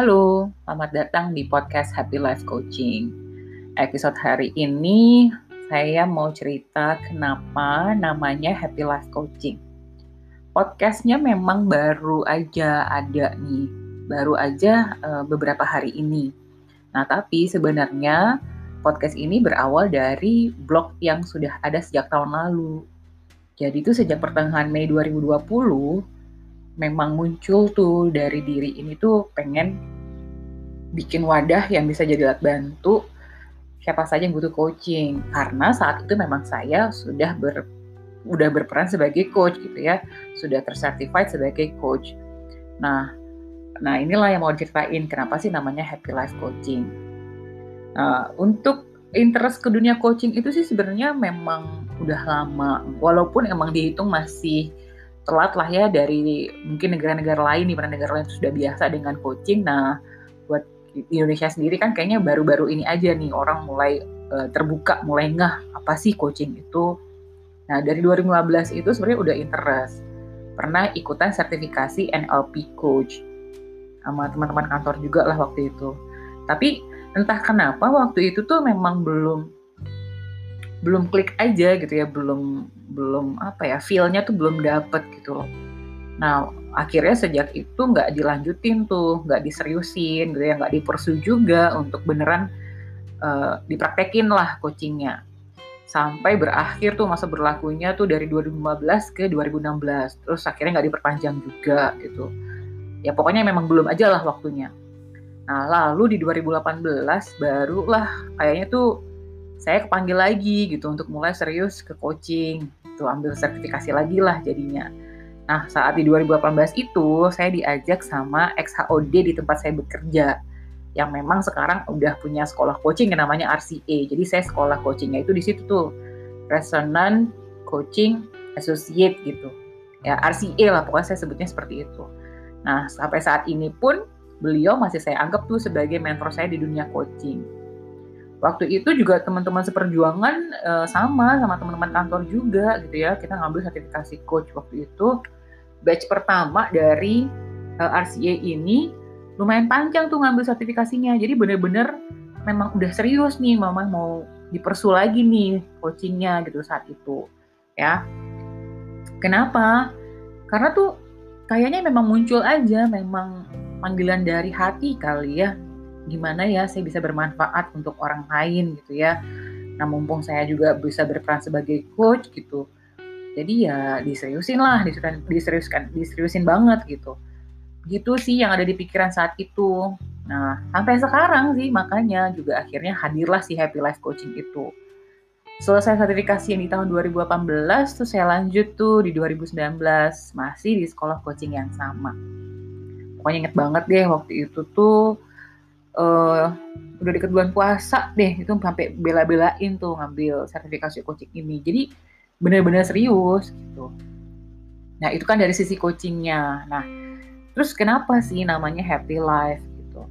Halo, selamat datang di podcast Happy Life Coaching. Episode hari ini saya mau cerita kenapa namanya Happy Life Coaching. Podcastnya memang baru aja ada nih, baru aja uh, beberapa hari ini. Nah, tapi sebenarnya podcast ini berawal dari blog yang sudah ada sejak tahun lalu. Jadi itu sejak pertengahan Mei 2020 memang muncul tuh dari diri ini tuh pengen bikin wadah yang bisa jadi alat bantu siapa saja yang butuh coaching. Karena saat itu memang saya sudah ber udah berperan sebagai coach gitu ya. Sudah tersertified sebagai coach. Nah nah inilah yang mau diceritain kenapa sih namanya happy life coaching. Nah untuk interest ke dunia coaching itu sih sebenarnya memang udah lama. Walaupun emang dihitung masih telat lah ya dari mungkin negara-negara lain di mana negara lain sudah biasa dengan coaching. Nah, buat Indonesia sendiri kan kayaknya baru-baru ini aja nih orang mulai uh, terbuka, mulai ngeh apa sih coaching itu. Nah, dari 2015 itu sebenarnya udah interest. Pernah ikutan sertifikasi NLP coach sama teman-teman kantor juga lah waktu itu. Tapi entah kenapa waktu itu tuh memang belum belum klik aja gitu ya belum belum apa ya feelnya tuh belum dapet gitu loh nah akhirnya sejak itu nggak dilanjutin tuh nggak diseriusin gitu ya nggak dipersu juga untuk beneran uh, dipraktekin lah coachingnya. Sampai berakhir tuh masa berlakunya tuh dari 2015 ke 2016 terus akhirnya nggak diperpanjang juga gitu. Ya pokoknya memang belum aja lah waktunya. Nah lalu di 2018 barulah kayaknya tuh saya kepanggil lagi gitu untuk mulai serius ke coaching, tuh ambil sertifikasi lagi lah jadinya. Nah, saat di 2018 itu saya diajak sama XHOD di tempat saya bekerja yang memang sekarang udah punya sekolah coaching yang namanya RCA. Jadi saya sekolah coachingnya itu di situ tuh. Resonant Coaching Associate gitu. Ya, RCA lah pokoknya saya sebutnya seperti itu. Nah, sampai saat ini pun beliau masih saya anggap tuh sebagai mentor saya di dunia coaching waktu itu juga teman-teman seperjuangan uh, sama sama teman-teman kantor juga gitu ya kita ngambil sertifikasi coach waktu itu batch pertama dari uh, eh, RCA ini lumayan panjang tuh ngambil sertifikasinya. Jadi bener-bener memang udah serius nih mama mau dipersu lagi nih coachingnya gitu saat itu ya. Kenapa? Karena tuh kayaknya memang muncul aja memang panggilan dari hati kali ya. Gimana ya saya bisa bermanfaat untuk orang lain gitu ya. Nah mumpung saya juga bisa berperan sebagai coach gitu, jadi ya diseriusin lah, diseriuskan, diseriusin banget gitu. Gitu sih yang ada di pikiran saat itu. Nah sampai sekarang sih makanya juga akhirnya hadirlah si Happy Life Coaching itu. Selesai sertifikasi yang di tahun 2018, tuh saya lanjut tuh di 2019, masih di sekolah coaching yang sama. Pokoknya inget banget deh waktu itu tuh uh, udah deket bulan puasa deh itu sampai bela-belain tuh ngambil sertifikasi coaching ini jadi bener-bener serius gitu. Nah itu kan dari sisi coachingnya. Nah terus kenapa sih namanya happy life gitu?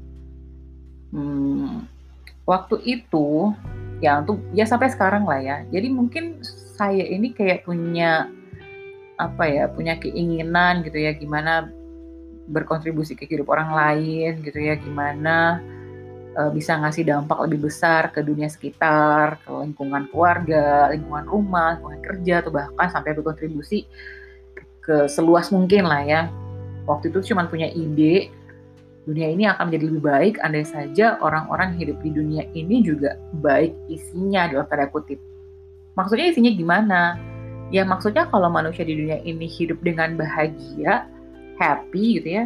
Hmm, waktu itu ya untuk ya sampai sekarang lah ya. Jadi mungkin saya ini kayak punya apa ya punya keinginan gitu ya gimana berkontribusi ke hidup orang lain gitu ya gimana uh, bisa ngasih dampak lebih besar ke dunia sekitar ke lingkungan keluarga lingkungan rumah lingkungan kerja atau bahkan sampai berkontribusi ke seluas mungkin lah ya. Waktu itu cuma punya ide dunia ini akan menjadi lebih baik. Andai saja orang-orang hidup di dunia ini juga baik isinya dalam tanda kutip. Maksudnya isinya gimana? Ya maksudnya kalau manusia di dunia ini hidup dengan bahagia happy gitu ya,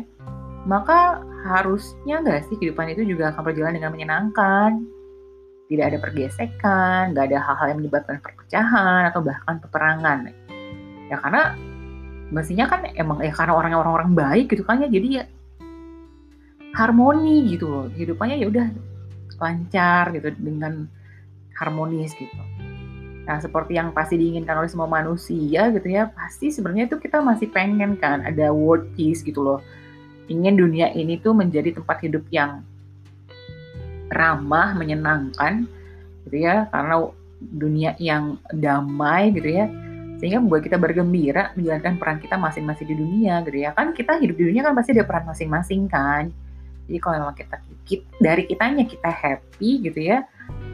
maka harusnya nggak sih kehidupan itu juga akan berjalan dengan menyenangkan. Tidak ada pergesekan, nggak ada hal-hal yang menyebabkan perpecahan atau bahkan peperangan. Ya karena mestinya kan emang ya karena orang-orang orang baik gitu kan ya, jadi ya harmoni gitu loh. Kehidupannya ya udah lancar gitu dengan harmonis gitu. Nah, seperti yang pasti diinginkan oleh semua manusia gitu ya, pasti sebenarnya itu kita masih pengen kan ada world peace gitu loh. Ingin dunia ini tuh menjadi tempat hidup yang ramah, menyenangkan gitu ya, karena dunia yang damai gitu ya. Sehingga membuat kita bergembira menjalankan peran kita masing-masing di dunia gitu ya. Kan kita hidup di dunia kan pasti ada peran masing-masing kan. Jadi kalau memang kita, kita dari kitanya kita happy gitu ya,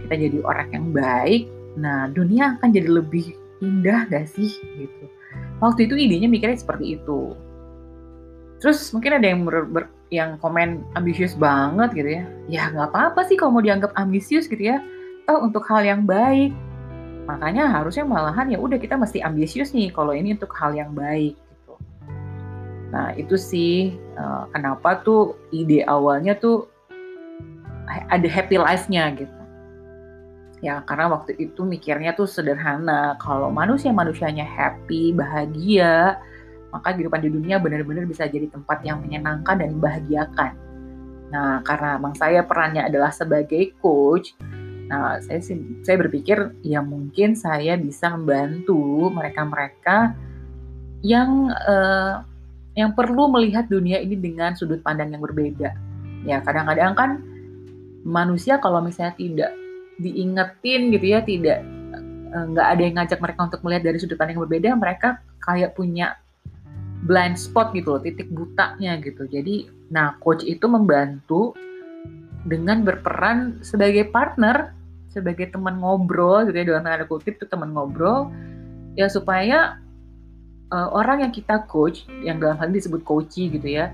kita jadi orang yang baik, nah dunia akan jadi lebih indah gak sih gitu. Waktu itu idenya mikirnya seperti itu. Terus mungkin ada yang ber, ber, yang komen ambisius banget gitu ya. Ya nggak apa-apa sih kalau mau dianggap ambisius gitu ya. Oh untuk hal yang baik. Makanya harusnya malahan ya udah kita mesti ambisius nih kalau ini untuk hal yang baik gitu. Nah itu sih uh, kenapa tuh ide awalnya tuh ada happy life-nya gitu. Ya karena waktu itu mikirnya tuh sederhana. Kalau manusia-manusianya happy, bahagia, maka kehidupan di dunia benar-benar bisa jadi tempat yang menyenangkan dan membahagiakan. Nah, karena emang saya perannya adalah sebagai coach, nah saya saya berpikir ya mungkin saya bisa membantu mereka-mereka yang uh, yang perlu melihat dunia ini dengan sudut pandang yang berbeda. Ya, kadang-kadang kan manusia kalau misalnya tidak diingetin gitu ya, tidak eh, nggak ada yang ngajak mereka untuk melihat dari sudut pandang yang berbeda, mereka kayak punya blind spot gitu loh, titik butanya gitu. Jadi, nah coach itu membantu dengan berperan sebagai partner, sebagai teman ngobrol gitu ya dalam tanda kutip itu teman ngobrol ya supaya uh, orang yang kita coach yang dalam hal ini disebut coachy gitu ya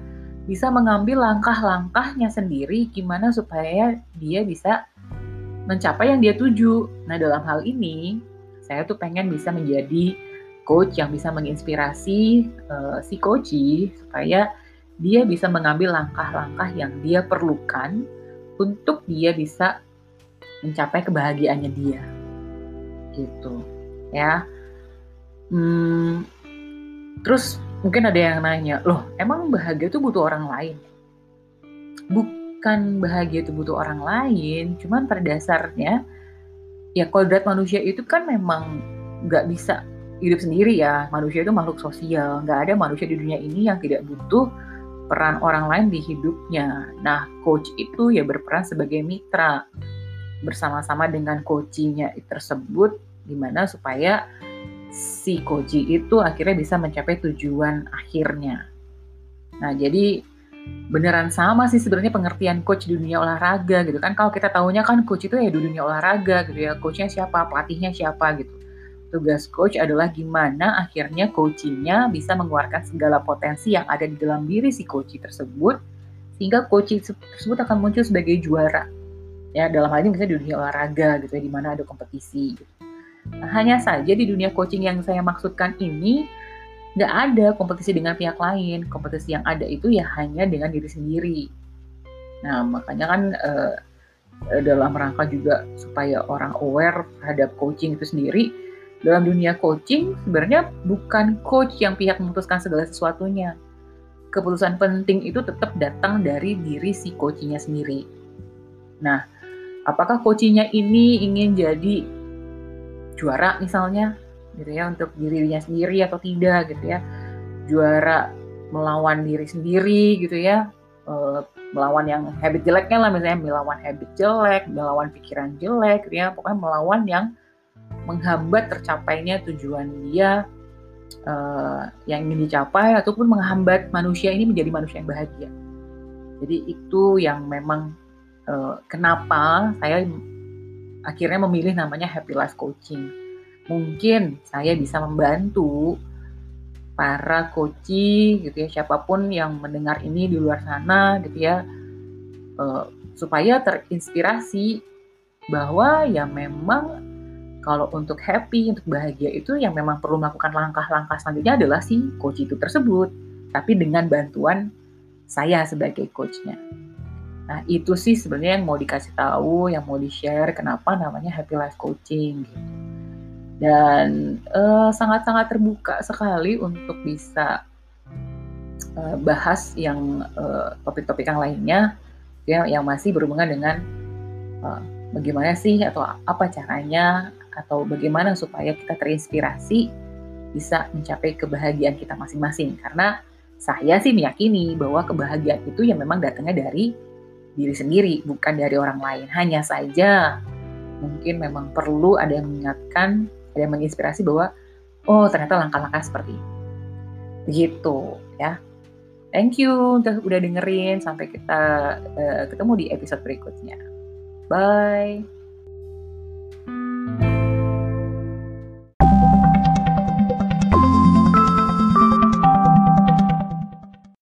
bisa mengambil langkah-langkahnya sendiri gimana supaya dia bisa mencapai yang dia tuju. Nah, dalam hal ini saya tuh pengen bisa menjadi coach yang bisa menginspirasi uh, si coachy supaya dia bisa mengambil langkah-langkah yang dia perlukan untuk dia bisa mencapai kebahagiaannya dia. Gitu ya. Hmm, terus mungkin ada yang nanya loh emang bahagia itu butuh orang lain? Bukan bahagia itu butuh orang lain cuman pada dasarnya ya kodrat manusia itu kan memang nggak bisa hidup sendiri ya. Manusia itu makhluk sosial. Nggak ada manusia di dunia ini yang tidak butuh peran orang lain di hidupnya. Nah, coach itu ya berperan sebagai mitra bersama-sama dengan coachingnya tersebut gimana supaya si coach itu akhirnya bisa mencapai tujuan akhirnya. Nah, jadi beneran sama sih sebenarnya pengertian coach di dunia olahraga gitu kan. Kalau kita tahunya kan coach itu ya di dunia olahraga gitu ya. Coachnya siapa, pelatihnya siapa gitu tugas coach adalah gimana akhirnya coachingnya bisa mengeluarkan segala potensi yang ada di dalam diri si coach tersebut sehingga coach tersebut akan muncul sebagai juara. Ya dalam hal ini misalnya di dunia olahraga gitu ya di mana ada kompetisi gitu. Nah, hanya saja di dunia coaching yang saya maksudkan ini nggak ada kompetisi dengan pihak lain. Kompetisi yang ada itu ya hanya dengan diri sendiri. Nah makanya kan uh, dalam rangka juga supaya orang aware terhadap coaching itu sendiri dalam dunia coaching sebenarnya bukan coach yang pihak memutuskan segala sesuatunya. Keputusan penting itu tetap datang dari diri si coachingnya sendiri. Nah, apakah coachingnya ini ingin jadi juara misalnya, gitu ya, untuk dirinya sendiri atau tidak, gitu ya, juara melawan diri sendiri, gitu ya, uh, melawan yang habit jeleknya lah, misalnya melawan habit jelek, melawan pikiran jelek, gitu ya, pokoknya melawan yang menghambat tercapainya tujuan dia uh, yang ingin dicapai ataupun menghambat manusia ini menjadi manusia yang bahagia. Jadi itu yang memang uh, kenapa saya akhirnya memilih namanya Happy Life Coaching. Mungkin saya bisa membantu para coaching gitu ya siapa pun yang mendengar ini di luar sana gitu ya uh, supaya terinspirasi bahwa ya memang kalau untuk happy, untuk bahagia itu yang memang perlu melakukan langkah-langkah selanjutnya adalah si coach itu tersebut. Tapi dengan bantuan saya sebagai coachnya. Nah itu sih sebenarnya yang mau dikasih tahu, yang mau di-share kenapa namanya Happy Life Coaching gitu. Dan eh, sangat-sangat terbuka sekali untuk bisa uh, bahas yang uh, topik-topik yang lainnya ya, yang masih berhubungan dengan uh, bagaimana sih atau apa caranya atau bagaimana supaya kita terinspirasi bisa mencapai kebahagiaan kita masing-masing. Karena saya sih meyakini bahwa kebahagiaan itu yang memang datangnya dari diri sendiri, bukan dari orang lain. Hanya saja mungkin memang perlu ada yang mengingatkan, ada yang menginspirasi bahwa oh ternyata langkah-langkah seperti ini. Begitu ya. Thank you udah, udah dengerin. Sampai kita uh, ketemu di episode berikutnya. Bye.